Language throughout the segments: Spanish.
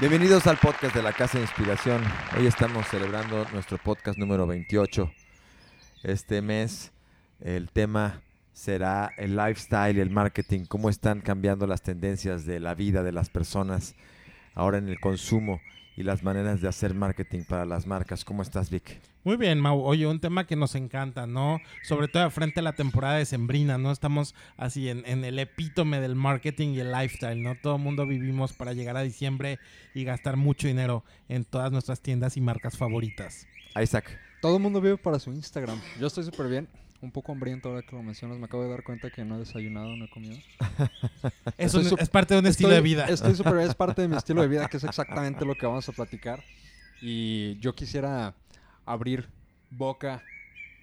Bienvenidos al podcast de la Casa de Inspiración. Hoy estamos celebrando nuestro podcast número 28. Este mes el tema será el lifestyle el marketing, cómo están cambiando las tendencias de la vida de las personas ahora en el consumo y las maneras de hacer marketing para las marcas. ¿Cómo estás, Vic? Muy bien, Mau. Oye, un tema que nos encanta, ¿no? Sobre todo frente a la temporada de Sembrina, ¿no? Estamos así en, en, el epítome del marketing y el lifestyle, ¿no? Todo el mundo vivimos para llegar a diciembre y gastar mucho dinero en todas nuestras tiendas y marcas favoritas. Isaac. Todo el mundo vive para su Instagram. Yo estoy súper bien. Un poco hambriento ahora que lo mencionas. Me acabo de dar cuenta que no he desayunado, no he comido. Es, un- es parte de un estilo de vida. Estoy bien. Es parte de mi estilo de vida, que es exactamente lo que vamos a platicar. Y yo quisiera abrir boca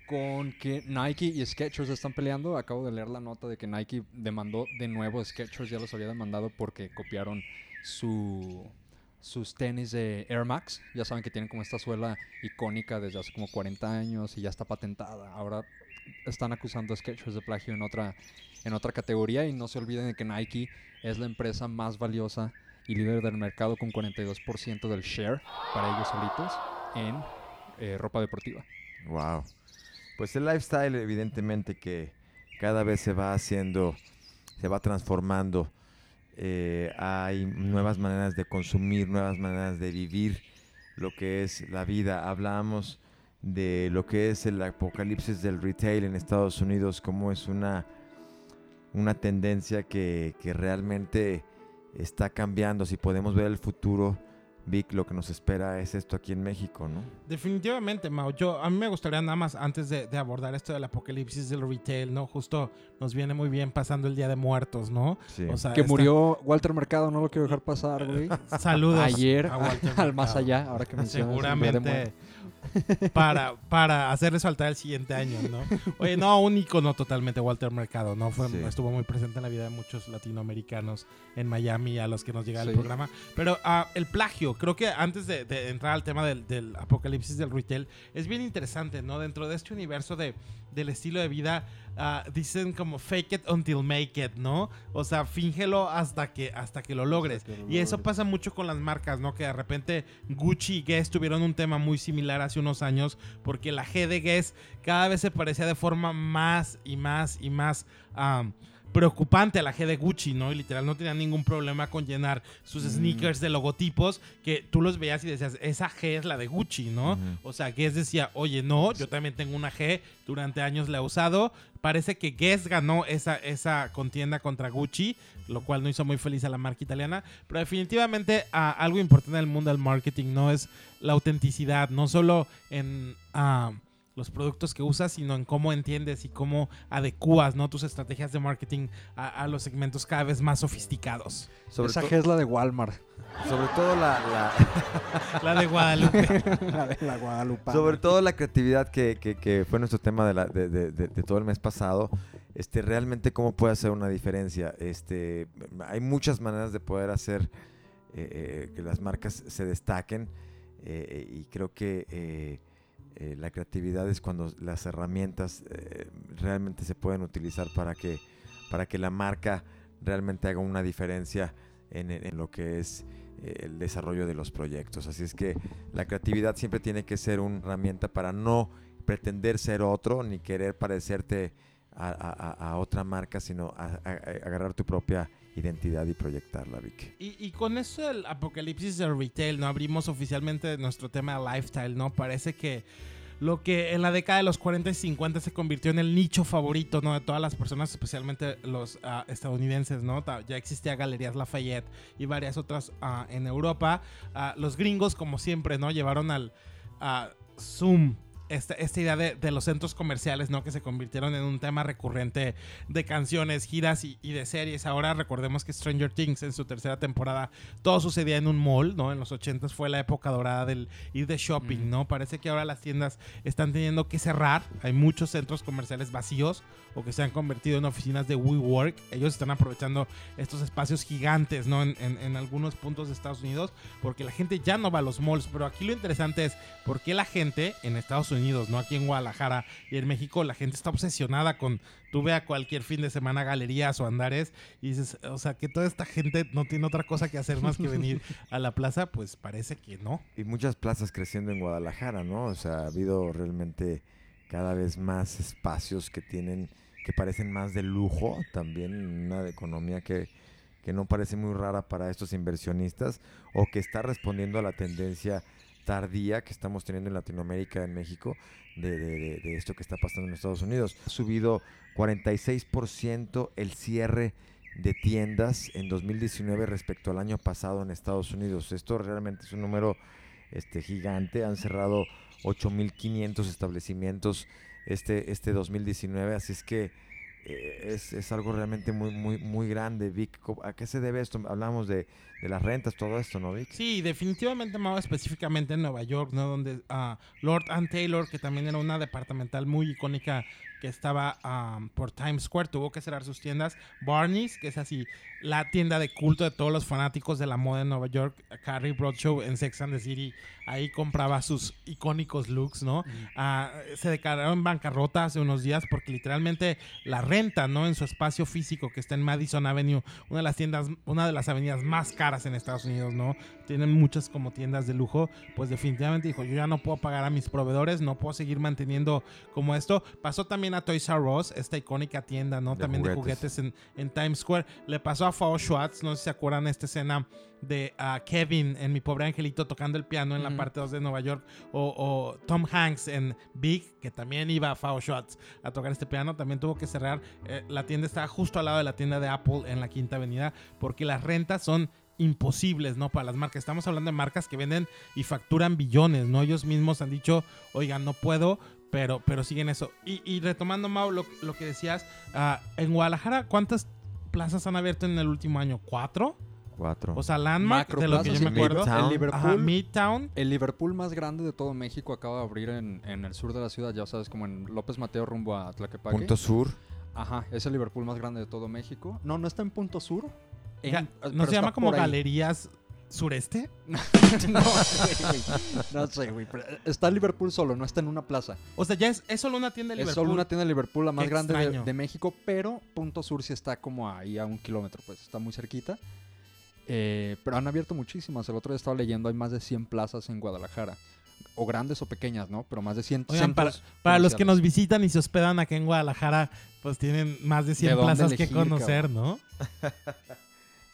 con que Nike y Skechers están peleando. Acabo de leer la nota de que Nike demandó de nuevo a Skechers. Ya los había demandado porque copiaron su sus tenis de Air Max. Ya saben que tienen como esta suela icónica desde hace como 40 años y ya está patentada. Ahora están acusando a Skechers de plagio en otra, en otra categoría y no se olviden de que Nike es la empresa más valiosa y líder del mercado con 42% del share para ellos solitos en eh, ropa deportiva. Wow. Pues el lifestyle, evidentemente, que cada vez se va haciendo, se va transformando. Eh, hay nuevas maneras de consumir, nuevas maneras de vivir lo que es la vida. Hablamos de lo que es el apocalipsis del retail en Estados Unidos, como es una, una tendencia que, que realmente está cambiando. Si podemos ver el futuro, Vic, lo que nos espera es esto aquí en México, ¿no? Definitivamente, Mau. Yo, a mí me gustaría nada más, antes de, de abordar esto del apocalipsis del retail, ¿no? Justo nos viene muy bien pasando el Día de Muertos, ¿no? Sí. O sea, Que esta- murió Walter Mercado, no lo quiero dejar pasar, güey. Saludos. Ayer a Walter al más Mercado. allá, ahora que de Seguramente para, para hacerles faltar el siguiente año, ¿no? Oye, no, un icono totalmente Walter Mercado, ¿no? Fue, Sí. Estuvo muy presente en la vida de muchos latinoamericanos en Miami a los que nos llega el programa. Pero ah, el plagio, creo que antes de, de entrar al tema del, del apocalipsis del retail, es bien interesante, ¿no? Dentro de este universo de, del estilo de vida, ah, dicen como fake it until make it, ¿no? O sea, fíngelo hasta que, hasta que lo logres. que lo y eso pasa mucho con las marcas, ¿no? Que de repente Gucci y Guess tuvieron un tema muy similar hace unos años porque la G de Guess cada vez se parecía de forma más y más y más preocupante a la G de Gucci, ¿no? Y literal no tenía ningún problema con llenar sus sneakers de logotipos que tú los veías y decías, esa G es la de Gucci, ¿no? O sea, Guess decía, oye, no, yo también tengo una G, durante años la he usado. Parece que Guess ganó esa, esa contienda contra Gucci, lo cual no hizo muy feliz a la marca italiana. Pero definitivamente ah, algo importante en el mundo del marketing no es la autenticidad, no solo en ah, los productos que usas, sino en cómo entiendes y cómo adecuas ¿no? tus estrategias de marketing a, a los segmentos cada vez más sofisticados. Sobre, Esa es la de Walmart. sobre todo la, la- La de Guadalupe. la de la Guadalupe. sobre todo la creatividad que, que- que fue nuestro tema de, la- de- de- de- de todo el mes pasado. Este, realmente cómo puede hacer una diferencia. Este, hay muchas maneras de poder hacer eh, eh, que las marcas se destaquen eh, y creo que eh, la creatividad es cuando las herramientas eh, realmente se pueden utilizar para que, para que la marca realmente haga una diferencia en, lo que es eh, el desarrollo de los proyectos. Así es que la creatividad siempre tiene que ser una herramienta para no pretender ser otro ni querer parecerte a, a- a- otra marca, sino agarrar tu propia identidad y proyectarla, Vic. Y, y con eso del apocalipsis del retail, ¿no? Abrimos oficialmente nuestro tema de lifestyle, ¿no? Parece que lo que en la década de los 40 y 50 se convirtió en el nicho favorito, ¿no? De todas las personas, especialmente los ah, estadounidenses, ¿no? Ya existía Galerías Lafayette y varias otras ah, en Europa. Ah, los gringos, como siempre, ¿no? Llevaron al Zoom esta, esta idea de, de los centros comerciales, ¿no? Que se convirtieron en un tema recurrente de canciones, giras y, y de series. Ahora recordemos que Stranger Things en su tercera temporada todo sucedía en un mall, ¿no? En los 80s fue la época dorada del ir de shopping, ¿no? Parece que ahora las tiendas están teniendo que cerrar. Hay muchos centros comerciales vacíos o que se han convertido en oficinas de WeWork. Ellos están aprovechando estos espacios gigantes, ¿no? En, algunos puntos de Estados Unidos porque la gente ya no va a los malls. Pero aquí lo interesante es por qué la gente en Estados Unidos Unidos, ¿no? Aquí en Guadalajara y en México la gente está obsesionada con, tú ve a cualquier fin de semana galerías o andares y dices, o sea, que toda esta gente no tiene otra cosa que hacer más que venir a la plaza, pues parece que no. Y muchas plazas creciendo en Guadalajara, ¿no? O sea, ha habido realmente cada vez más espacios que tienen, que parecen más de lujo, también una economía que, que no parece muy rara para estos inversionistas o que está respondiendo a la tendencia tardía que estamos teniendo en Latinoamérica, en México, de, de- esto que está pasando en Estados Unidos. Ha subido 46% el cierre de tiendas en 2019 respecto al año pasado en Estados Unidos. Esto realmente es un número este, gigante. Han cerrado 8.500 establecimientos este, este 2019, así es que eh, es, es algo realmente muy, muy, muy grande. Vic, ¿cómo- ¿a qué se debe esto? Hablamos de, de las rentas, todo esto, ¿no, Vic? Sí, definitivamente, Mau, específicamente en Nueva York, ¿no? Donde ah, Lord and Taylor, que también era una departamental muy icónica que estaba ah, por Times Square, tuvo que cerrar sus tiendas. Barney's, que es así la tienda de culto de todos los fanáticos de la moda en Nueva York. Carrie Broadshow en Sex and the City, ahí compraba sus icónicos looks, ¿no? Ah, se declararon bancarrota hace unos días porque literalmente la renta, ¿no? En su espacio físico que está en Madison Avenue, una de las tiendas, una de las avenidas más caras en Estados Unidos, ¿no? Tienen muchas como tiendas de lujo, pues definitivamente dijo, yo ya no puedo pagar a mis proveedores, no puedo seguir manteniendo como esto. Pasó también a Toys R Us, esta icónica tienda, ¿no? De también de juguetes. juguetes en, en Times Square. Le pasó a Fao Schwartz, no sé si se acuerdan esta escena de ah, Kevin en Mi Pobre Angelito tocando el piano en la parte 2 de Nueva York, o, o Tom Hanks en Big, que también iba a Fao Schwartz a tocar este piano, también tuvo que cerrar. Eh, la tienda estaba justo al lado de la tienda de Apple en la Quinta Avenida, porque las rentas son imposibles, ¿no? Para las marcas. Estamos hablando de marcas que venden y facturan billones, ¿no? Ellos mismos han dicho, oigan, no puedo, pero, pero siguen eso. Y, y retomando, Mau, lo, lo que decías, ah, en Guadalajara, ¿cuántas plazas han abierto en el último año? ¿Cuatro? Cuatro. O sea, Landmark, Macro de lo que yo me acuerdo. Midtown. El Liverpool, Ajá, Midtown. el Liverpool más grande de todo México acaba de abrir en, en el sur de la ciudad, ya sabes, como en López Mateo rumbo a Tlaquepaque. Punto Sur. Ajá, es el Liverpool más grande de todo México. No, no está en Punto Sur. en- Ga- eh, pero ¿No se está llama como por ahí. Galerías Sureste? no sé, güey. No sé, güey. pero Está Liverpool solo, no está en una plaza. O sea, ya es, es solo una tienda de Es Liverpool. solo una tienda de Liverpool, la más Qué grande de, extraño. de México, pero Punto Sur sí está como ahí a un kilómetro, pues está muy cerquita. Eh, pero han abierto muchísimas. El otro día estaba leyendo, hay más de 100 plazas en Guadalajara. O grandes o pequeñas, ¿no? Pero más de 100 Oigan, para, para los que nos visitan y se hospedan aquí en Guadalajara, pues tienen más de 100 ¿De dónde plazas que conocer, ¿no?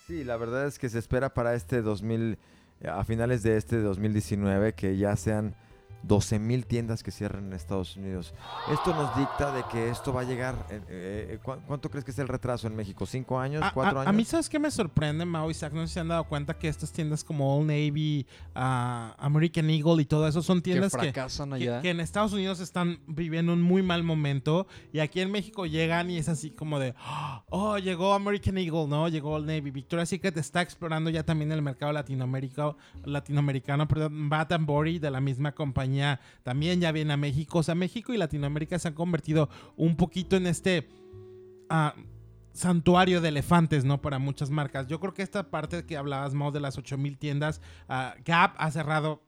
Sí, la verdad es que se espera para este 2000, a finales de este 2019, que ya sean 12 mil tiendas que cierren en Estados Unidos. Esto nos dicta de que esto va a llegar. eh, eh, ¿cu- ¿Cuánto crees que es el retraso en México? ¿Cinco años? A, ¿Cuatro a- años? a mí, ¿sabes qué me sorprende, Mao y Zach? No sé si se han dado cuenta que estas tiendas como Old Navy, ah, American Eagle y todo eso son tiendas que, fracasan que, allá. que en Estados Unidos están viviendo un muy mal momento y aquí en México llegan y es así como de, oh, llegó American Eagle, ¿no? Llegó Old Navy. Victoria's Secret está explorando ya también el mercado latinoamericano, latinoamericano perdón, Bath and Body de la misma compañía también ya viene a México. O sea, México y Latinoamérica se han convertido un poquito en este... ah, santuario de elefantes, ¿no? Para muchas marcas. Yo creo que esta parte que hablabas, Mau, de las 8000 tiendas, ah, Gap ha cerrado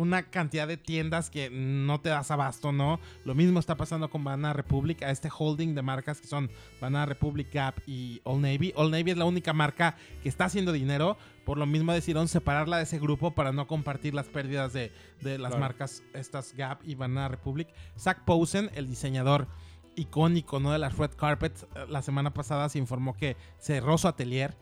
una cantidad de tiendas que no te das abasto, ¿no? Lo mismo está pasando con Banana Republic, a este holding de marcas que son Banana Republic, Gap y Old Navy. Old Navy es la única marca que está haciendo dinero, por lo mismo decidieron separarla de ese grupo para no compartir las pérdidas de, de las Claro. marcas estas Gap y Banana Republic. Zach Posen, el diseñador icónico, ¿no? De las red carpets, eh, la semana pasada se informó que cerró su atelier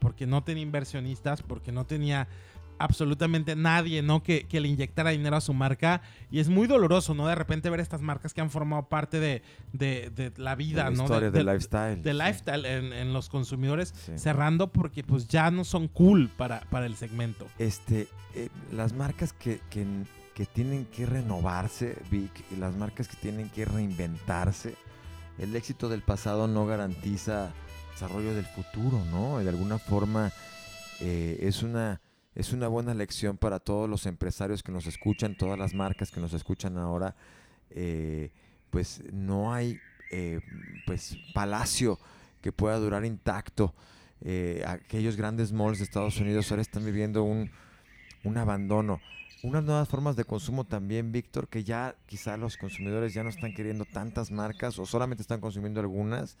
porque no tenía inversionistas, porque no tenía absolutamente nadie, ¿no? Que, que le inyectara dinero a su marca. Y es muy doloroso, ¿no? De repente ver estas marcas que han formado parte de, de- de la vida, De la ¿no? historia de, lifestyle. de lifestyle en, en los consumidores Sí. cerrando porque pues ya no son cool para, para el segmento. Este, eh, las marcas que, que, que tienen que renovarse, Vic, y las marcas que tienen que reinventarse, el éxito del pasado no garantiza desarrollo del futuro, ¿no? De alguna forma eh, es una es una buena lección para todos los empresarios que nos escuchan, todas las marcas que nos escuchan ahora. eh, pues no hay eh, pues palacio que pueda durar intacto. Eh, aquellos grandes malls de Estados Unidos ahora están viviendo un, un abandono. unas nuevas formas de consumo también, Víctor, que ya quizá los consumidores ya no están queriendo tantas marcas o solamente están consumiendo algunas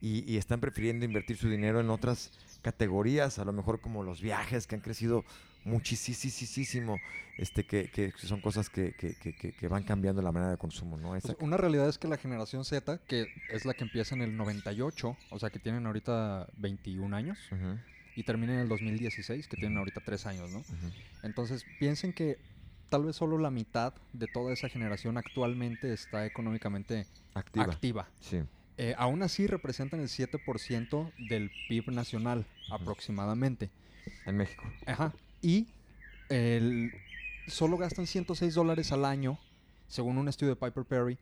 y, y están prefiriendo invertir su dinero en otras categorías, a lo mejor como los viajes que han crecido muchísimo, este, que, que son cosas que, que, que, que van cambiando la manera de consumo, ¿no? Pues una realidad es que la generación Z, que es la que empieza en el 98, o sea que tienen ahorita 21 años, y termina en el 2016, que tienen ahorita 3 años, ¿no? Entonces piensen que tal vez solo la mitad de toda esa generación actualmente está económicamente Activa. activa. Sí. Eh, aún así representan el 7% del PIB nacional aproximadamente. En México. Ajá. Y el- solo gastan 106 dólares al año, según un estudio de Piper Perry,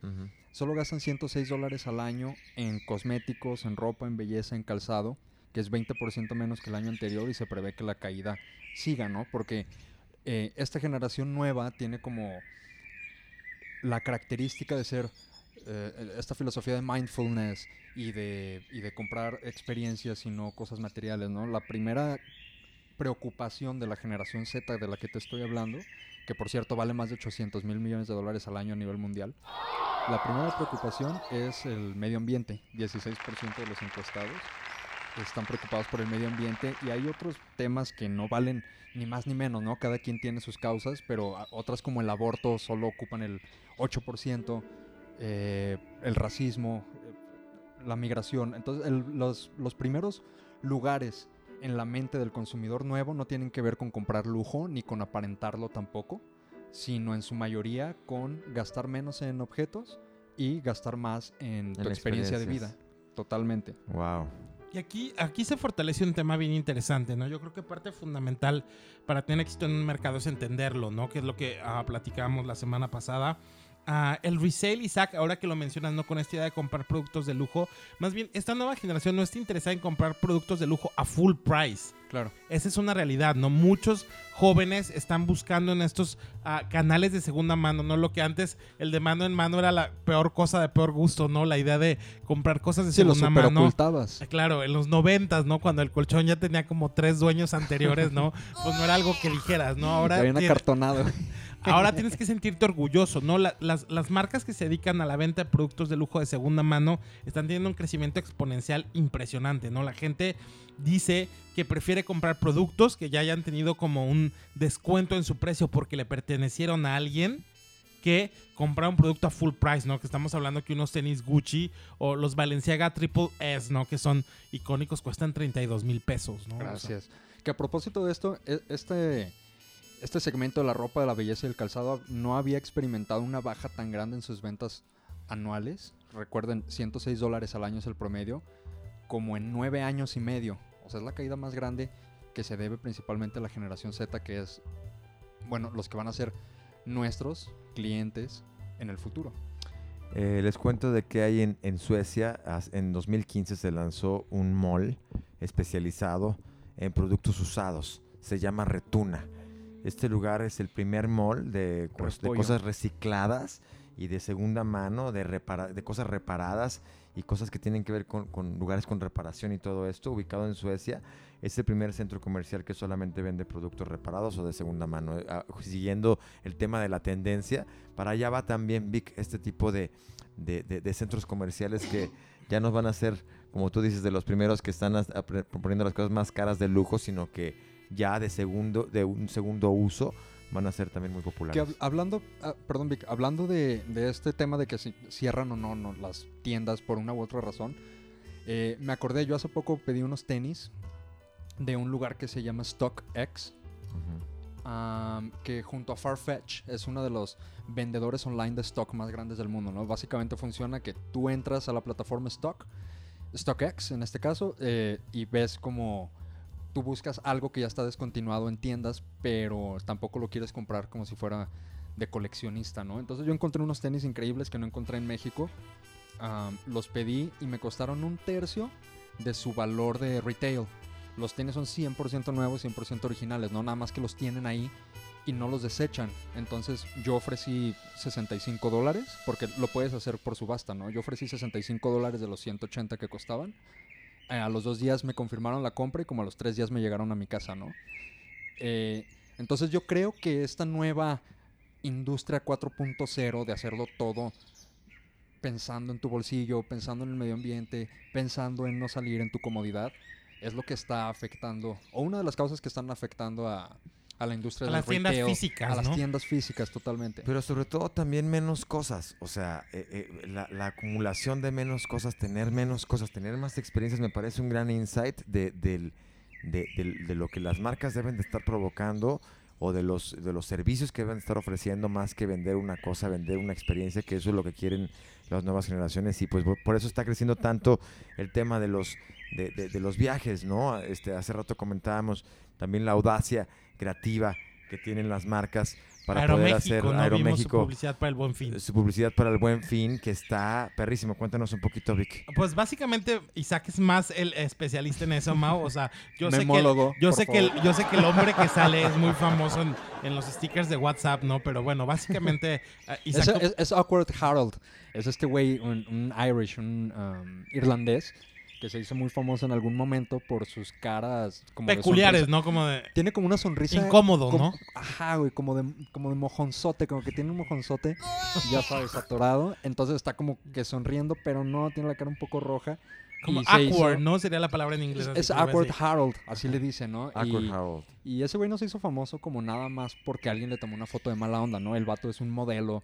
solo gastan 106 dólares al año en cosméticos, en ropa, en belleza, en calzado, que es 20% menos que el año anterior y se prevé que la caída siga, ¿no? Porque eh, esta generación nueva tiene como la característica de ser eh, esta filosofía de mindfulness y de, y de comprar experiencias y no cosas materiales, ¿no? La primera preocupación de la generación Z de la que te estoy hablando, que por cierto vale más de 800 mil millones de dólares al año a nivel mundial, la primera preocupación es el medio ambiente. 16% de los encuestados están preocupados por el medio ambiente y hay otros temas que no valen ni más ni menos, ¿no? Cada quien tiene sus causas, pero otras como el aborto solo ocupan el 8%, eh, el racismo, eh, la migración. Entonces, el- los, los primeros lugares en la mente del consumidor nuevo no tienen que ver con comprar lujo ni con aparentarlo tampoco, sino en su mayoría con gastar menos en objetos y gastar más en tu En experiencia de vida. Totalmente. Wow. Y aquí, aquí se fortalece un tema bien interesante, ¿no? Yo creo que parte fundamental para tener éxito en un mercado es entenderlo, ¿no? Que es lo que ah, platicábamos la semana pasada. El resale, Isaac, ahora que lo mencionas, ¿no? Con esta idea de comprar productos de lujo. Más bien, esta nueva generación no está interesada en comprar productos de lujo a full price. Claro. Esa es una realidad, ¿no? Muchos jóvenes están buscando en estos ah, canales de segunda mano, ¿no? Lo que antes el de mano en mano era la peor cosa de peor gusto, ¿no? La idea de comprar cosas de Sí, lo segunda super mano. ocultabas. Ah, Claro, en los noventas, ¿no? Cuando el colchón ya tenía como tres dueños anteriores, ¿no? Pues no era algo que dijeras, ¿no? Ahora, tiene- acartonado. ahora tienes que sentirte orgulloso, ¿no? La- las, las marcas que se dedican a la venta de productos de lujo de segunda mano están teniendo un crecimiento exponencial impresionante, ¿no? La gente dice que prefiere comprar productos que ya hayan tenido como un descuento en su precio porque le pertenecieron a alguien que comprar un producto a full price, ¿no? Que estamos hablando que unos tenis Gucci o los Balenciaga Triple S, ¿no? Que son icónicos, cuestan 32 mil pesos, ¿no? Gracias. Que a propósito de esto, e- este, este segmento de la ropa, de la belleza y el calzado no había experimentado una baja tan grande en sus ventas anuales. Recuerden, 106 dólares al año es el promedio, como en nueve años y medio. O sea, es la caída más grande que se debe principalmente a la generación Z, que es, bueno, los que van a ser nuestros clientes en el futuro. Eh, les cuento de que hay en, en Suecia, en 2015 se lanzó un mall especializado en productos usados. Se llama Retuna. Este lugar es el primer mall de, de cosas recicladas y de segunda mano, de, repara- de cosas reparadas y cosas que tienen que ver con, con lugares con reparación y todo esto, ubicado en Suecia. Es el primer centro comercial que solamente vende productos reparados o de segunda mano. Eh, ah, siguiendo el tema de la tendencia, para allá va también Vic, este tipo de, de, de- de centros comerciales que ya no van a ser, como tú dices, de los primeros que están proponiendo las cosas más caras de lujo, sino que ya de segundo, de un segundo uso van a ser también muy populares. hab- hablando, ah, perdón, Vic, hablando de, de este tema de que si cierran o no, no las tiendas por una u otra razón, eh, me acordé, yo hace poco pedí unos tenis de un lugar que se llama StockX, am, que junto a Farfetch es uno de los vendedores online de stock más grandes del mundo, ¿no? Básicamente funciona que tú entras a la plataforma Stock, StockX en este caso, eh, y ves como tú buscas algo que ya está descontinuado en tiendas, pero tampoco lo quieres comprar como si fuera de coleccionista, ¿no? Entonces yo encontré unos tenis increíbles que no encontré en México, los pedí y me costaron un tercio de su valor de retail. Los tenis son 100% nuevos, 100% originales, no nada más que los tienen ahí y no los desechan. Entonces yo ofrecí 65 dólares, porque lo puedes hacer por subasta, ¿no? Yo ofrecí 65 dólares de los 180 que costaban. Eh, a los dos días me confirmaron la compra y como a los tres días me llegaron a mi casa, ¿no? Eh, Entonces yo creo que esta nueva industria 4.0 de hacerlo todo pensando en tu bolsillo, pensando en el medio ambiente, pensando en no salir en tu comodidad, es lo que está afectando, o una de las causas que están afectando a, a la industria A del las tiendas físicas, a las tiendas físicas totalmente. Pero sobre todo también menos cosas. O sea, eh, eh, la, la acumulación de menos cosas, tener menos cosas, tener más experiencias, me parece un gran insight de, del- de- de lo que las marcas deben de estar provocando o de los, de los servicios que deben estar ofreciendo más que vender una cosa, vender una experiencia, que eso es lo que quieren las nuevas generaciones y pues por- por eso está creciendo tanto el tema de los, de, de- de los viajes, ¿no? Este, hace rato comentábamos también la audacia creativa que tienen las marcas para poder Aeroméxico, hacer ¿no? Vimos su Aeroméxico publicidad para el Buen Fin. su publicidad para el buen fin, que está perrísimo. Cuéntanos un poquito, Vic. Pues básicamente Isaac es más el especialista en eso, Mau. O sea, yo sé que el, yo sé que el, yo sé que el hombre que sale es muy famoso en, en los stickers de WhatsApp, ¿no? Pero bueno, básicamente eh, Es, Isaac es- es Awkward Harold. Es este güey, un, un Irish, un um, irlandés, que se hizo muy famoso en algún momento por sus caras como peculiares. ¿no? Como de Tiene como una sonrisa... incómodo, como- ¿no? Ajá, güey, como de, como de mojonzote, como que tiene un mojonzote, ya sabes, atorado. Entonces está como que sonriendo, pero no, tiene la cara un poco roja. Como y se hizo- awkward, ¿no? Sería la palabra en inglés. Es, es Awkward. Harold, así le dicen, ¿no? Awkward y, Harold. y ese güey no se hizo famoso como nada más porque alguien le tomó una foto de mala onda, ¿no? El vato es un modelo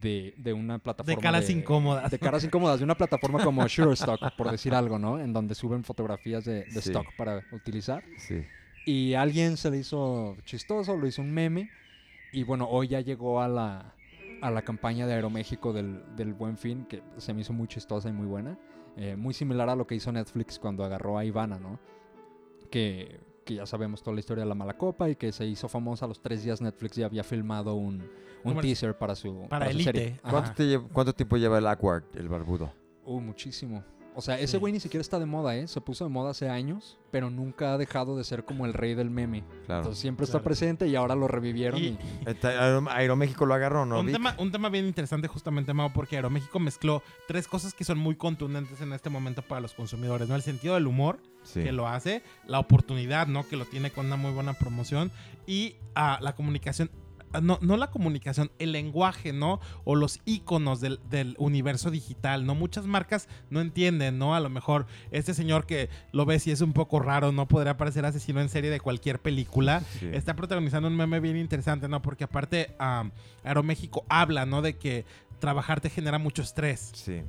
de, de una plataforma. De caras incómodas. De caras incómodas, de una plataforma como Shutterstock, por decir algo, ¿no? En donde suben fotografías de, de Sí. stock para utilizar. Sí. Y a alguien se le hizo chistoso, lo hizo un meme. Y bueno, hoy ya llegó a la, a la campaña de Aeroméxico del, del Buen Fin, que se me hizo muy chistosa y muy buena. Eh, muy similar a lo que hizo Netflix cuando agarró a Ivana, ¿no? Que, que ya sabemos toda la historia de la mala copa y que se hizo famosa a los tres días. Netflix ya había filmado un, un teaser para su, Para su Elite. serie. ¿Cuánto, te lleva- cuánto tiempo lleva el Awkward, el barbudo? Uh, muchísimo. O sea, ese Sí. güey ni siquiera está de moda, ¿eh? Se puso de moda hace años, pero nunca ha dejado de ser como el rey del meme. Claro. Entonces siempre está presente y ahora lo revivieron. Y- y- Aero- Aeroméxico lo agarró, ¿no, un, tema, un tema bien interesante justamente, Mau, porque Aeroméxico mezcló tres cosas que son muy contundentes en este momento para los consumidores, ¿no? El sentido del humor, Sí. que lo hace, la oportunidad, ¿no? Que lo tiene con una muy buena promoción y ah, la comunicación. No, no la comunicación, el lenguaje, ¿no? O los iconos del, del universo digital, ¿no? Muchas marcas no entienden, ¿no? A lo mejor este señor que lo ves y es un poco raro, ¿no? Podría parecer asesino en serie de cualquier película Sí. está protagonizando un meme bien interesante, ¿no? Porque aparte, um, Aeroméxico habla, ¿no? De que trabajar te genera mucho estrés Sí.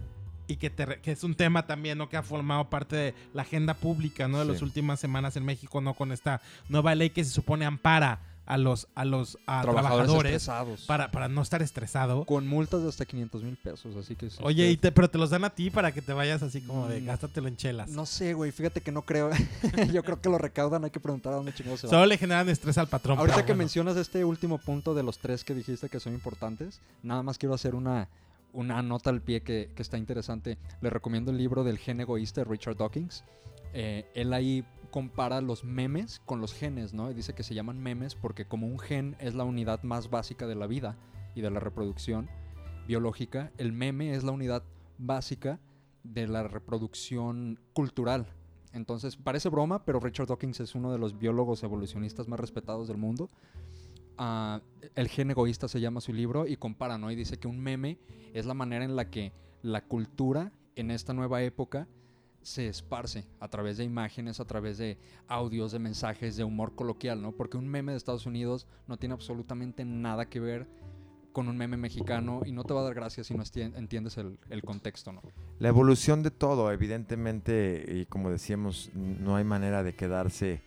y que, te que es un tema también, ¿no? Que ha formado parte de la agenda pública, ¿no? De Sí. las últimas semanas en México, ¿no? Con esta nueva ley que se supone ampara a los, a los a trabajadores, para, para no estar estresado. Con multas de hasta 500 mil pesos, así que... si Oye, y te- pero te los dan a ti para que te vayas así como de Mm. gástatelo en chelas. No sé, güey, fíjate que no creo. Yo creo que lo recaudan, hay que preguntar a dónde chingados se va. Solo le generan estrés al patrón. Ahorita que bueno. mencionas este último punto de los tres que dijiste que son importantes, nada más quiero hacer una, una nota al pie que, que está interesante. Le recomiendo el libro del gen egoísta de Richard Dawkins. Eh, él ahí compara los memes con los genes, ¿no? Y dice que se llaman memes porque como un gen es la unidad más básica de la vida y de la reproducción biológica, el meme es la unidad básica de la reproducción cultural. Entonces, parece broma, pero Richard Dawkins es uno de los biólogos evolucionistas más respetados del mundo. Ah, el gen egoísta se llama su libro y compara, ¿no? Y dice que un meme es la manera en la que la cultura en esta nueva época se esparce a través de imágenes, a través de audios, de mensajes, de humor coloquial, ¿no? Porque un meme de Estados Unidos no tiene absolutamente nada que ver con un meme mexicano y no te va a dar gracias si no entiendes el, contexto, ¿no? La evolución de todo, evidentemente, y como decíamos, no hay manera de quedarse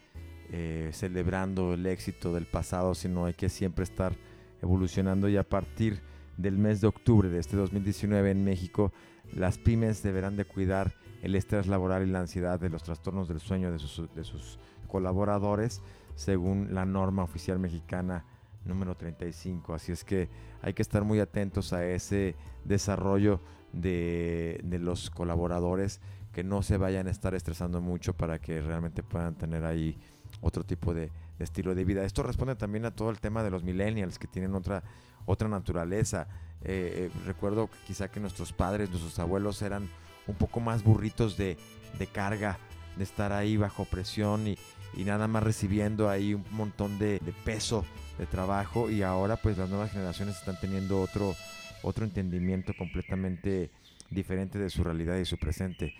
eh, celebrando el éxito del pasado, sino hay que siempre estar evolucionando y a partir del mes de octubre de este 2019 en México, las pymes deberán de cuidar el estrés laboral y la ansiedad de los trastornos del sueño de sus, de sus colaboradores, según la norma oficial mexicana número 35. Así es que hay que estar muy atentos a ese desarrollo de, de los colaboradores que no se vayan a estar estresando mucho para que realmente puedan tener ahí otro tipo de, de estilo de vida. Esto responde también a todo el tema de los millennials que tienen otra, otra naturaleza. Eh, eh, recuerdo quizá que nuestros padres, nuestros abuelos eran un poco más burritos de, de carga, de estar ahí bajo presión y, y nada más recibiendo ahí un montón de, peso de trabajo y ahora pues las nuevas generaciones están teniendo otro, otro entendimiento completamente diferente de su realidad y su presente.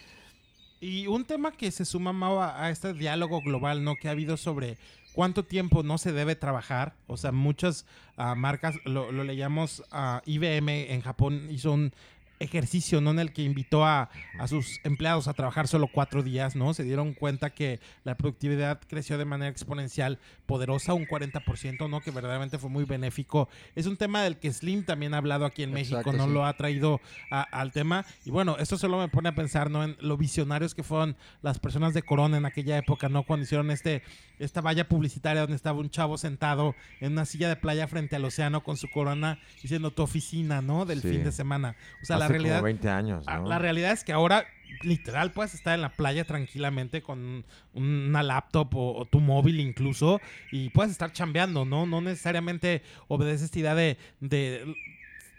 Y un tema que se suma a, este diálogo global, ¿no? Que ha habido sobre cuánto tiempo no se debe trabajar. O sea, muchas ah, marcas, lo, lo leíamos a IBM en Japón, hizo un ejercicio, ¿no? En el que invitó a, a sus empleados a trabajar solo cuatro días, ¿no? Se dieron cuenta que la productividad creció de manera exponencial, poderosa, un 40%, ¿no? Que verdaderamente fue muy benéfico. Es un tema del que Slim también ha hablado aquí en México, Exacto, ¿no? sí. Lo ha traído a- al tema. Y bueno, esto solo me pone a pensar, ¿no? En lo visionarios que fueron las personas de Corona en aquella época, ¿no? Cuando hicieron este, esta valla publicitaria donde estaba un chavo sentado en una silla de playa frente al océano con su corona diciendo tu oficina, ¿no? Del Sí. fin de semana. O sea, la Hace realidad... como 20 años, Ah, ¿no? La realidad es que ahora, literal, puedes estar en la playa tranquilamente con una laptop o, o tu móvil incluso y puedes estar chambeando, ¿no? No necesariamente obedece esta idea de, de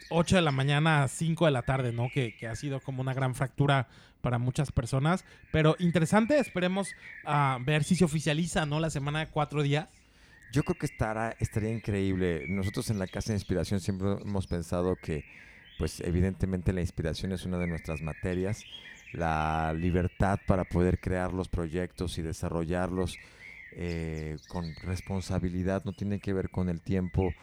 8 de la mañana a 5 de la tarde, ¿no? Que, que ha sido como una gran fractura para muchas personas. Pero interesante, esperemos ah, ver si se oficializa, ¿no? La semana de cuatro días. Yo creo que estará, estaría increíble. Nosotros en la Casa de Inspiración siempre hemos pensado que, pues evidentemente la inspiración es una de nuestras materias. La libertad para poder crear los proyectos y desarrollarlos eh, con responsabilidad no tiene que ver con el tiempo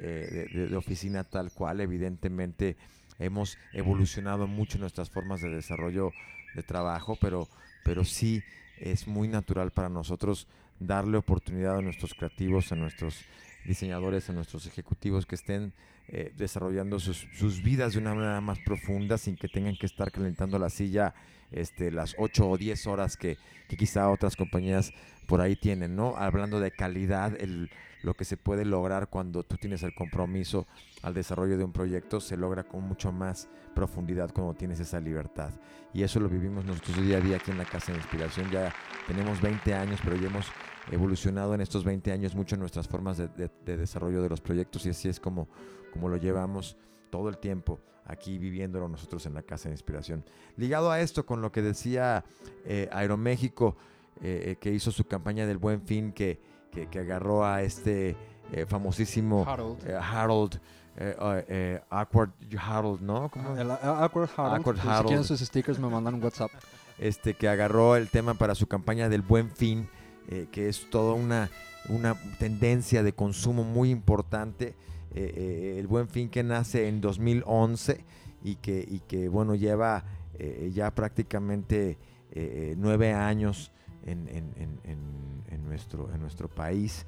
eh, de, de- oficina tal cual. Evidentemente hemos evolucionado mucho nuestras formas de desarrollo de trabajo, pero, pero sí es muy natural para nosotros darle oportunidad a nuestros creativos, a nuestros diseñadores, a nuestros ejecutivos que estén eh, desarrollando sus, sus vidas de una manera más profunda sin que tengan que estar calentando la silla este, las 8 o 10 horas que, que quizá otras compañías por ahí tienen, ¿no? Hablando de calidad, el, lo que se puede lograr cuando tú tienes el compromiso al desarrollo de un proyecto se logra con mucho más profundidad cuando tienes esa libertad. Y eso lo vivimos nosotros día a día aquí en la Casa de Inspiración. Ya tenemos 20 años, pero ya hemos evolucionado en estos 20 años mucho en nuestras formas de, de- de desarrollo de los proyectos y así es como, como lo llevamos todo el tiempo aquí viviéndolo nosotros en la Casa de Inspiración. Ligado a esto con lo que decía eh, Aeroméxico, eh, eh, que hizo su campaña del Buen Fin, que, que, que agarró a este eh, famosísimo Harold. eh, Harold, eh, eh, eh, Awkward Harold, ¿no? ¿Cómo? El, a- Awkward Harold. Awkward Si Harold. quieren sus stickers, me mandan un WhatsApp. este, que agarró el tema para su campaña del buen fin, eh, que es toda una, una tendencia de consumo muy importante. eh, eh, el buen fin que nace en 2011 y que, y que bueno, lleva eh, ya prácticamente eh, eh, nueve años en, en- en- en- en nuestro, en nuestro país.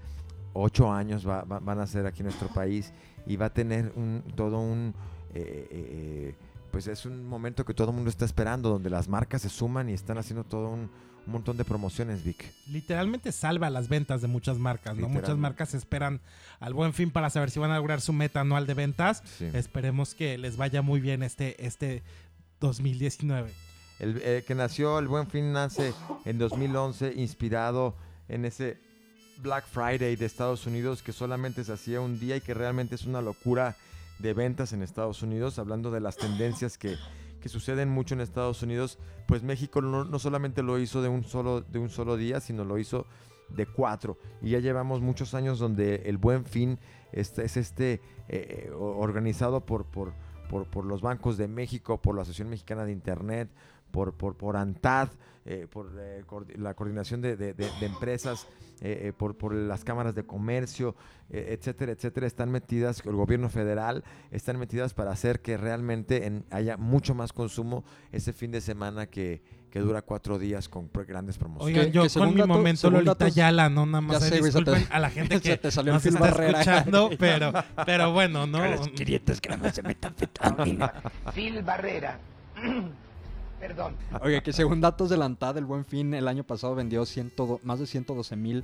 Ocho años va- va- van a ser aquí en nuestro país y va a tener un, todo un... eh, eh, eh, pues es un momento que todo el mundo está esperando, donde las marcas se suman y están haciendo todo un, un montón de promociones, Vic. literalmente salva las ventas de muchas marcas, ¿no? Muchas marcas esperan al buen fin para saber si van a lograr su meta anual de ventas. Sí. Esperemos que les vaya muy bien este, este 2019. El eh, que nació, el Buen Fin nace en 2011, inspirado en ese Black Friday de Estados Unidos que solamente se hacía un día y que realmente es una locura de ventas en Estados Unidos, hablando de las tendencias que, que suceden mucho en Estados Unidos, pues México no, no solamente lo hizo de un, solo, de un solo día, sino lo hizo de cuatro. Y ya llevamos muchos años donde el Buen Fin este, es este eh, o- organizado por, por, por, por los bancos de México, por la Asociación Mexicana de Internet, por, por, por ANTAD, eh, por eh, la coordinación de, de- de- de empresas, eh, eh, por, por las cámaras de comercio, eh, etcétera, etcétera, están metidas, el gobierno federal, están metidas para hacer que realmente en- haya mucho más consumo ese fin de semana que, que dura cuatro días con grandes promociones. Oigan, que yo con mi dato- momento Lolita Yala, no nada más. Sé, te- a la gente que te salió nos está Barrera. escuchando, pero, pero bueno, ¿no? Phil Barrera. Perdón. Oye, que según datos de la ANTAD, el Buen Fin el año pasado vendió 102 más de 112 mil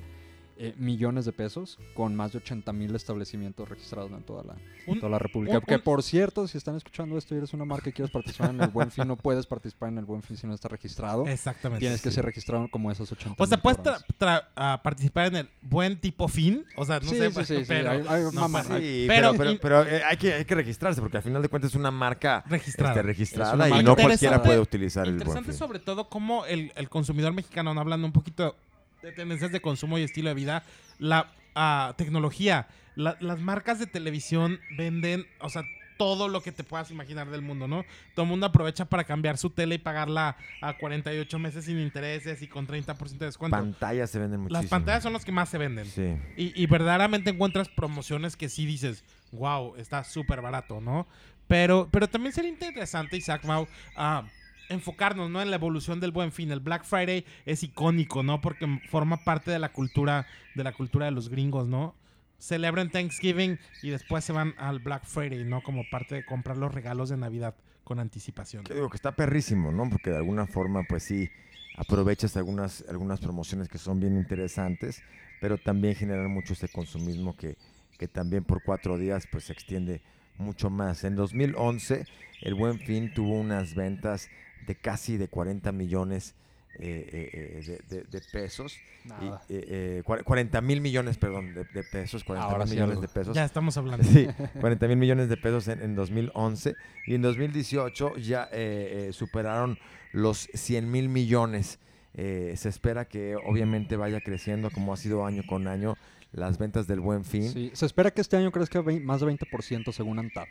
eh, millones de pesos con más de 80 mil establecimientos registrados en toda la, Un- toda la República. un- que un- por cierto, si están escuchando esto y eres una marca y quieres participar en el Buen Fin, no puedes participar en el Buen Fin si no estás registrado. Exactamente. Tienes que ser registrado como esos 80 O sea, puedes cabrones. tra- tra- participar en el buen tipo fin. O sea, no Sí, sé, sí, sí, sí, pero, hay- hay no, mamá- pero- Sí, pero- pero, pero, y- pero, eh, hay, que, hay que registrarse porque al final de cuentas es una marca Registrada. este, registrada una y marca no cualquiera interesante- puede utilizar el buen Interesante fin. sobre todo cómo el, el consumidor mexicano, no hablando un poquito de tendencias de consumo y estilo de vida, la ah, tecnología, la- las marcas de televisión venden, o sea, todo lo que te puedas imaginar del mundo, ¿no? Todo el mundo aprovecha para cambiar su tele y pagarla a 48 meses sin intereses y con 30% de descuento. Pantallas se venden muchísimo. Las pantallas son las que más se venden. Sí. Y, y verdaderamente encuentras promociones que sí dices, wow, está súper barato, ¿no? Pero, pero también sería interesante, Isaac Mau, ah, enfocarnos ¿no? en la evolución del buen fin. El Black Friday es icónico, ¿no? Porque forma parte de la cultura, de la cultura de los gringos, ¿no? Celebran Thanksgiving y después se van al Black Friday, ¿no? Como parte de comprar los regalos de Navidad con anticipación. Que digo que está perrísimo, ¿no? Porque de alguna forma, pues sí, aprovechas algunas, algunas promociones que son bien interesantes, pero también generan mucho ese consumismo que, que también por cuatro días pues se extiende mucho más. En 2011, el Buen Fin tuvo unas ventas de casi de 40 millones eh, eh, eh, de, de- de pesos. Y, Nada. eh, eh, cua- 40 mil millones, perdón, de, de pesos, 40 Ahora mil millones de pesos. Ya estamos hablando. Sí, 40 mil millones de pesos en, en 2011 y en 2018 ya eh, eh, superaron los 100 mil millones. Eh, se espera que obviamente vaya creciendo como ha sido año con año las ventas del buen fin. Sí, Se espera que este año crezca más de 20% según ANTAD.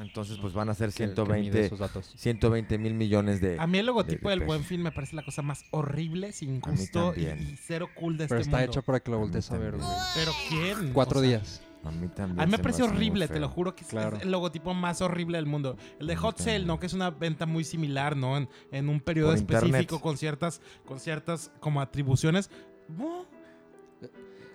Entonces pues van a ser que- que mide 120 esos datos. 120 mil millones de... A mí el logotipo de del Buen. Fin me parece la cosa más horrible, sin A gusto y, cero cool de Pero este está mundo. hecho para que lo A voltees a ver, también. güey. Pero ¿quién? Cuatro O sea, días. A mí también. A mí me parece horrible, te lo juro que es- Claro. es el logotipo más horrible del mundo. El de A Hot Sale, también. ¿no? Que es una venta muy similar, ¿no? En, en un periodo Por específico internet. con ciertas, con ciertas como atribuciones. Oh,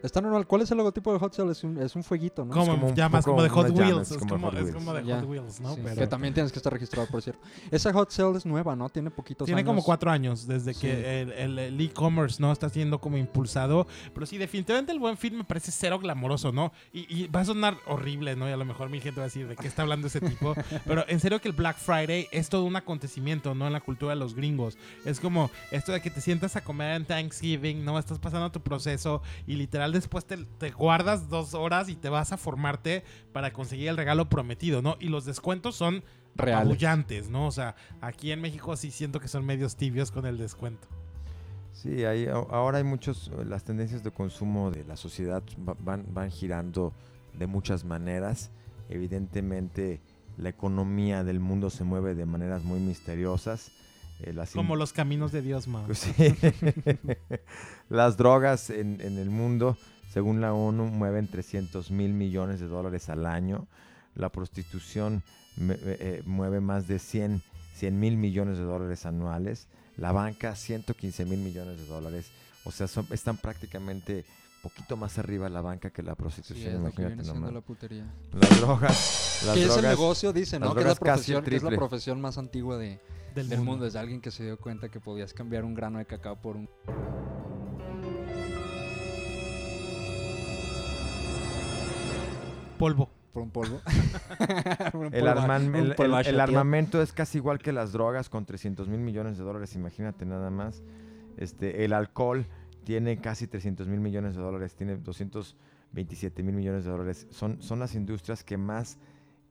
Está normal. ¿Cuál es el logotipo de Hot Sale? Es un, es un fueguito, ¿no? como, como un ya más poco como de Hot Wheels. es Es como como, Hot es Wheels. como de. Hot Wheels, ¿no? Sí, Pero Que también tienes que estar registrado, por cierto. Esa Hot Sale es nueva, ¿no? Tiene poquitos Tiene como cuatro años desde Sí. que el- el el e-commerce no está siendo como impulsado. Pero sí, definitivamente el buen film me parece cero glamoroso, ¿no? Y, y va a sonar horrible, ¿no? Y a lo mejor mi gente va a decir de qué está hablando ese tipo. pero en serio que el Black Friday es todo un acontecimiento, ¿no? En la cultura de los gringos. Es como esto de que te sientas a comer en Thanksgiving, ¿no? Estás pasando tu proceso y literal después te, te guardas dos horas y te vas a formarte para conseguir el regalo prometido, ¿no? Y los descuentos son Reales. ¿no? O sea, aquí en México sí siento que son medios tibios con el descuento. Sí, hay, ahora hay muchos, eh, las tendencias de consumo de la sociedad va- van, van girando de muchas maneras. Evidentemente, la economía del mundo se mueve de maneras muy misteriosas. Eh, las Como los caminos de Dios. Pues sí. Las drogas en, en el mundo, según la ONU, mueven 300 mil millones de dólares al año. La prostitución me- eh, mueve más de 100 mil millones de dólares anuales. La banca, 115 mil millones de dólares. O sea, son- están prácticamente poquito más arriba la banca que la Sí, prostitución. que imagínate nomás. la putería. Las drogas. Las que es el drogas- negocio, dice, las ¿no? Que es la, drogas es profesión más antigua de, Del, del mundo. mundo. Es alguien que se dio cuenta que podías cambiar un grano de cacao por un... Polvo. por un polvo. El, armamento es casi igual que las drogas con 300 mil millones de dólares, imagínate nada más. Este, el alcohol tiene casi 300 mil millones de dólares, tiene 227 mil millones de dólares. Son, son las industrias que más,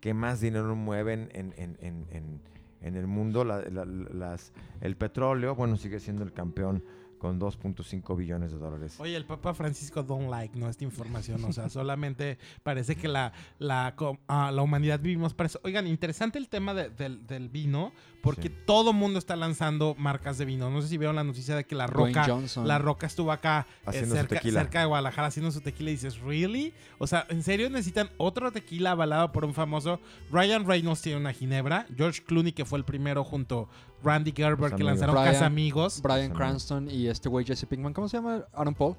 que más dinero mueven en, en- en- en- en el mundo. La- la- las, el petróleo, bueno, sigue siendo el campeón con 2.5 billones de dólares. Oye, el Papa Francisco don't like, ¿no? Esta información. O sea, solamente parece que la, la, ah, la humanidad vivimos para eso. Oigan, interesante el tema de- del, del vino, porque Sí. todo mundo está lanzando marcas de vino. No sé si vieron la noticia de que La Roca, la Roca estuvo acá eh, cerca, tequila. cerca de Guadalajara haciendo su tequila y dices, ¿really? O sea, ¿en serio necesitan otro tequila avalado por un famoso? Ryan Reynolds tiene una ginebra. George Clooney, que fue el primero junto Randy Gerber, que lanzaron Brian- Casa Amigos. Brian Cranston y este güey Jesse Pinkman. ¿Cómo se llama? Aaron Paul.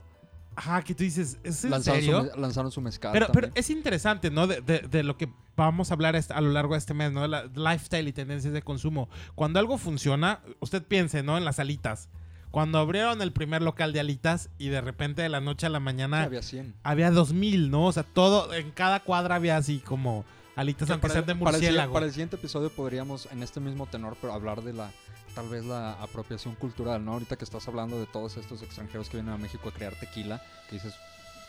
Ajá, que tú dices, ¿es en Lanzaron serio? su, lanzaron su mezcal Pero, pero es interesante, ¿no? De, de- de lo que vamos a hablar a lo largo de este mes, ¿no? De la lifestyle y tendencias de consumo. Cuando algo funciona, usted piense, ¿no? En las alitas. Cuando abrieron el primer local de alitas y de repente de la noche a la Sí, mañana había 100. había 2000, ¿no? O sea, todo, en cada cuadra había así como alitas, Que aunque para, sean de murciélago. para el siguiente episodio podríamos, en este mismo tenor, pero hablar de la tal vez la apropiación cultural, ¿no? Ahorita que estás hablando de todos estos extranjeros que vienen a México a crear tequila, que dices,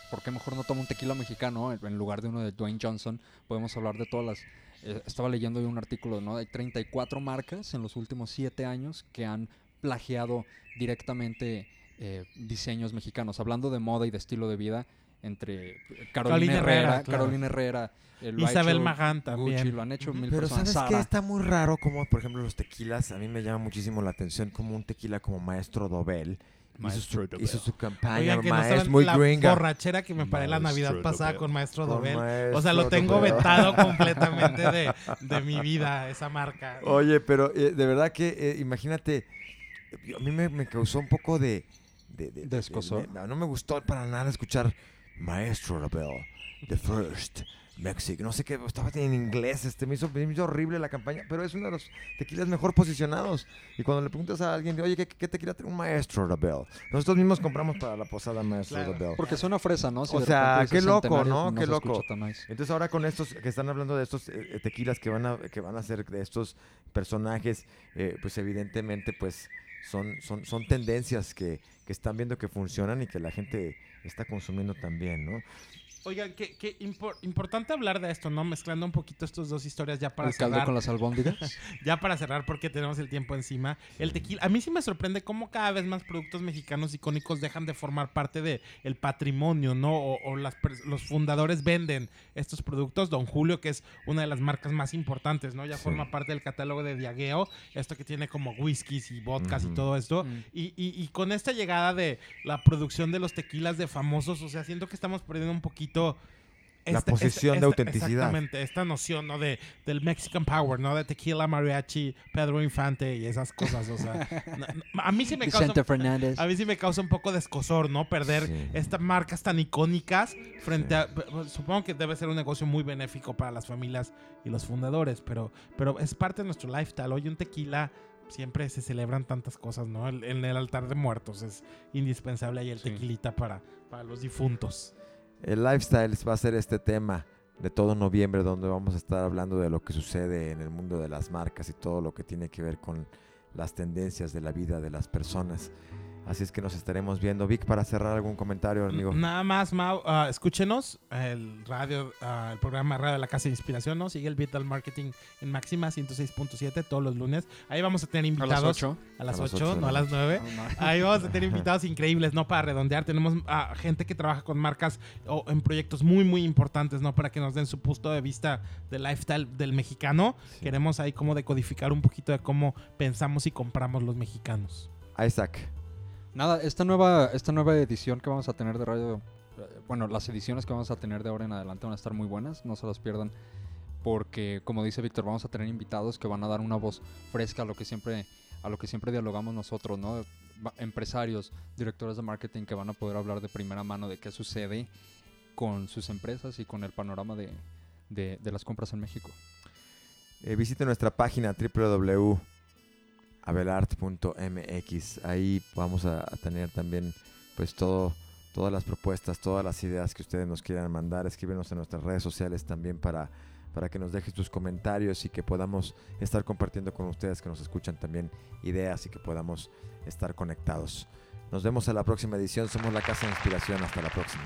¿por qué mejor no toma un tequila mexicano en en lugar de uno de Dwayne Johnson? Podemos hablar de todas las... eh, estaba leyendo hoy un artículo, ¿no? Hay 34 marcas en los últimos 7 años que han plagiado directamente eh, diseños mexicanos. Hablando de moda y de estilo de vida, entre Carolina, Carolina Herrera, Herrera, claro. Carolina Herrera, eh, Isabel Magán Gucci, también. lo han hecho mil Pero personas. ¿sabes qué? Está muy raro como, por ejemplo, los tequilas. A mí me llama muchísimo la atención como un tequila como Maestro Dobel. Hizo su, Dobel. hizo su campaña, Oigan, que no maestro, saben muy la gringa. borrachera que me paré la Navidad pasada con Maestro Con Dobel. o sea, lo tengo Dobel. vetado completamente de, de mi vida, esa marca. Oye, pero eh, de verdad que eh, imagínate, a mí me, me causó un poco de... de, de- de- ¿De escozor? de- no, no me gustó para nada escuchar Maestro Rebel, The First, Mexico. No sé qué, estaba en inglés, este, me hizo, me hizo horrible la campaña, pero es uno de los tequilas mejor posicionados. Y cuando le preguntas a alguien, oye, ¿qué, qué tequila tiene un Maestro Rebel? Nosotros mismos compramos para la posada Maestro Claro. Rebel. Porque suena fresa, ¿no? O sea, qué loco, ¿no? Qué loco. Entonces ahora con estos que están hablando de estos eh, tequilas que van a que van a ser de estos personajes, eh, pues evidentemente pues son son son tendencias que, que están viendo que funcionan y que la gente está consumiendo también, ¿no? Oigan, qué, qué impor- importante hablar de esto, ¿no? Mezclando un poquito estas dos historias ya para El caldo cerrar. con las albóndigas. Ya para cerrar, porque tenemos el tiempo encima. El tequila. A mí sí me sorprende cómo cada vez más productos mexicanos icónicos dejan de formar parte de el patrimonio, ¿no? O, o las los fundadores venden estos productos. Don Julio, que es una de las marcas más importantes, ¿no? Ya Sí. forma parte del catálogo de Diageo. Esto que tiene como whiskies y vodkas y todo esto. Mm. Y, y- y con esta llegada de la producción de los tequilas de famosos, o sea, siento que estamos perdiendo un poquito. La posición de autenticidad. Exactamente, esta noción, ¿no? De, del Mexican Power, ¿no? De tequila, mariachi, Pedro Infante y esas cosas, o sea. no- no, a mí sí me causa... Fernández. A mí sí me causa un poco de escosor, ¿no? Perder Sí. estas marcas tan icónicas frente a... Supongo que debe ser un negocio muy benéfico para las familias y los fundadores, pero, pero es parte de nuestro lifestyle. Hoy un tequila siempre se celebran tantas cosas, ¿no? El- En el altar de muertos es indispensable ahí el Sí. tequilita para, para los difuntos. El lifestyle va a ser este tema de todo noviembre donde vamos a estar hablando de lo que sucede en el mundo de las marcas y todo lo que tiene que ver con las tendencias de la vida de las personas. Así es que nos estaremos viendo. Vic, para cerrar algún comentario, amigo. Nada más, Mau, ah, escúchenos el radio, ah, el programa Radio de la Casa de Inspiración, ¿no? Sigue el Vital Marketing en Máxima 106.7 todos los lunes. Ahí vamos a tener A invitados. las 8. A las A las 8, ocho de no a la las 9. No, no. Ahí vamos a tener invitados increíbles, ¿no? Para redondear. Tenemos a gente que trabaja con marcas o en proyectos muy, muy importantes, ¿no? Para que nos den su punto de vista del lifestyle del mexicano. Sí. Queremos ahí como decodificar un poquito de cómo pensamos y compramos los mexicanos. Isaac. Nada, esta nueva, esta nueva edición que vamos a tener de radio, eh, bueno, las ediciones que vamos a tener de ahora en adelante van a estar muy buenas, no se las pierdan, porque como dice Víctor, vamos a tener invitados que van a dar una voz fresca a lo que siempre, a lo que siempre dialogamos nosotros, ¿no? Empresarios, directores de marketing que van a poder hablar de primera mano de qué sucede con sus empresas y con el panorama de, de- las compras en México. Eh, visite nuestra página www.abelart.mx. Ahí vamos a, tener también pues todo, todas las propuestas, todas las ideas que ustedes nos quieran mandar. Escríbenos en nuestras redes sociales también para, para que nos dejes tus comentarios y que podamos estar compartiendo con ustedes que nos escuchan también ideas y que podamos estar conectados. Nos vemos a la próxima edición. Somos la Casa de Inspiración. Hasta la próxima.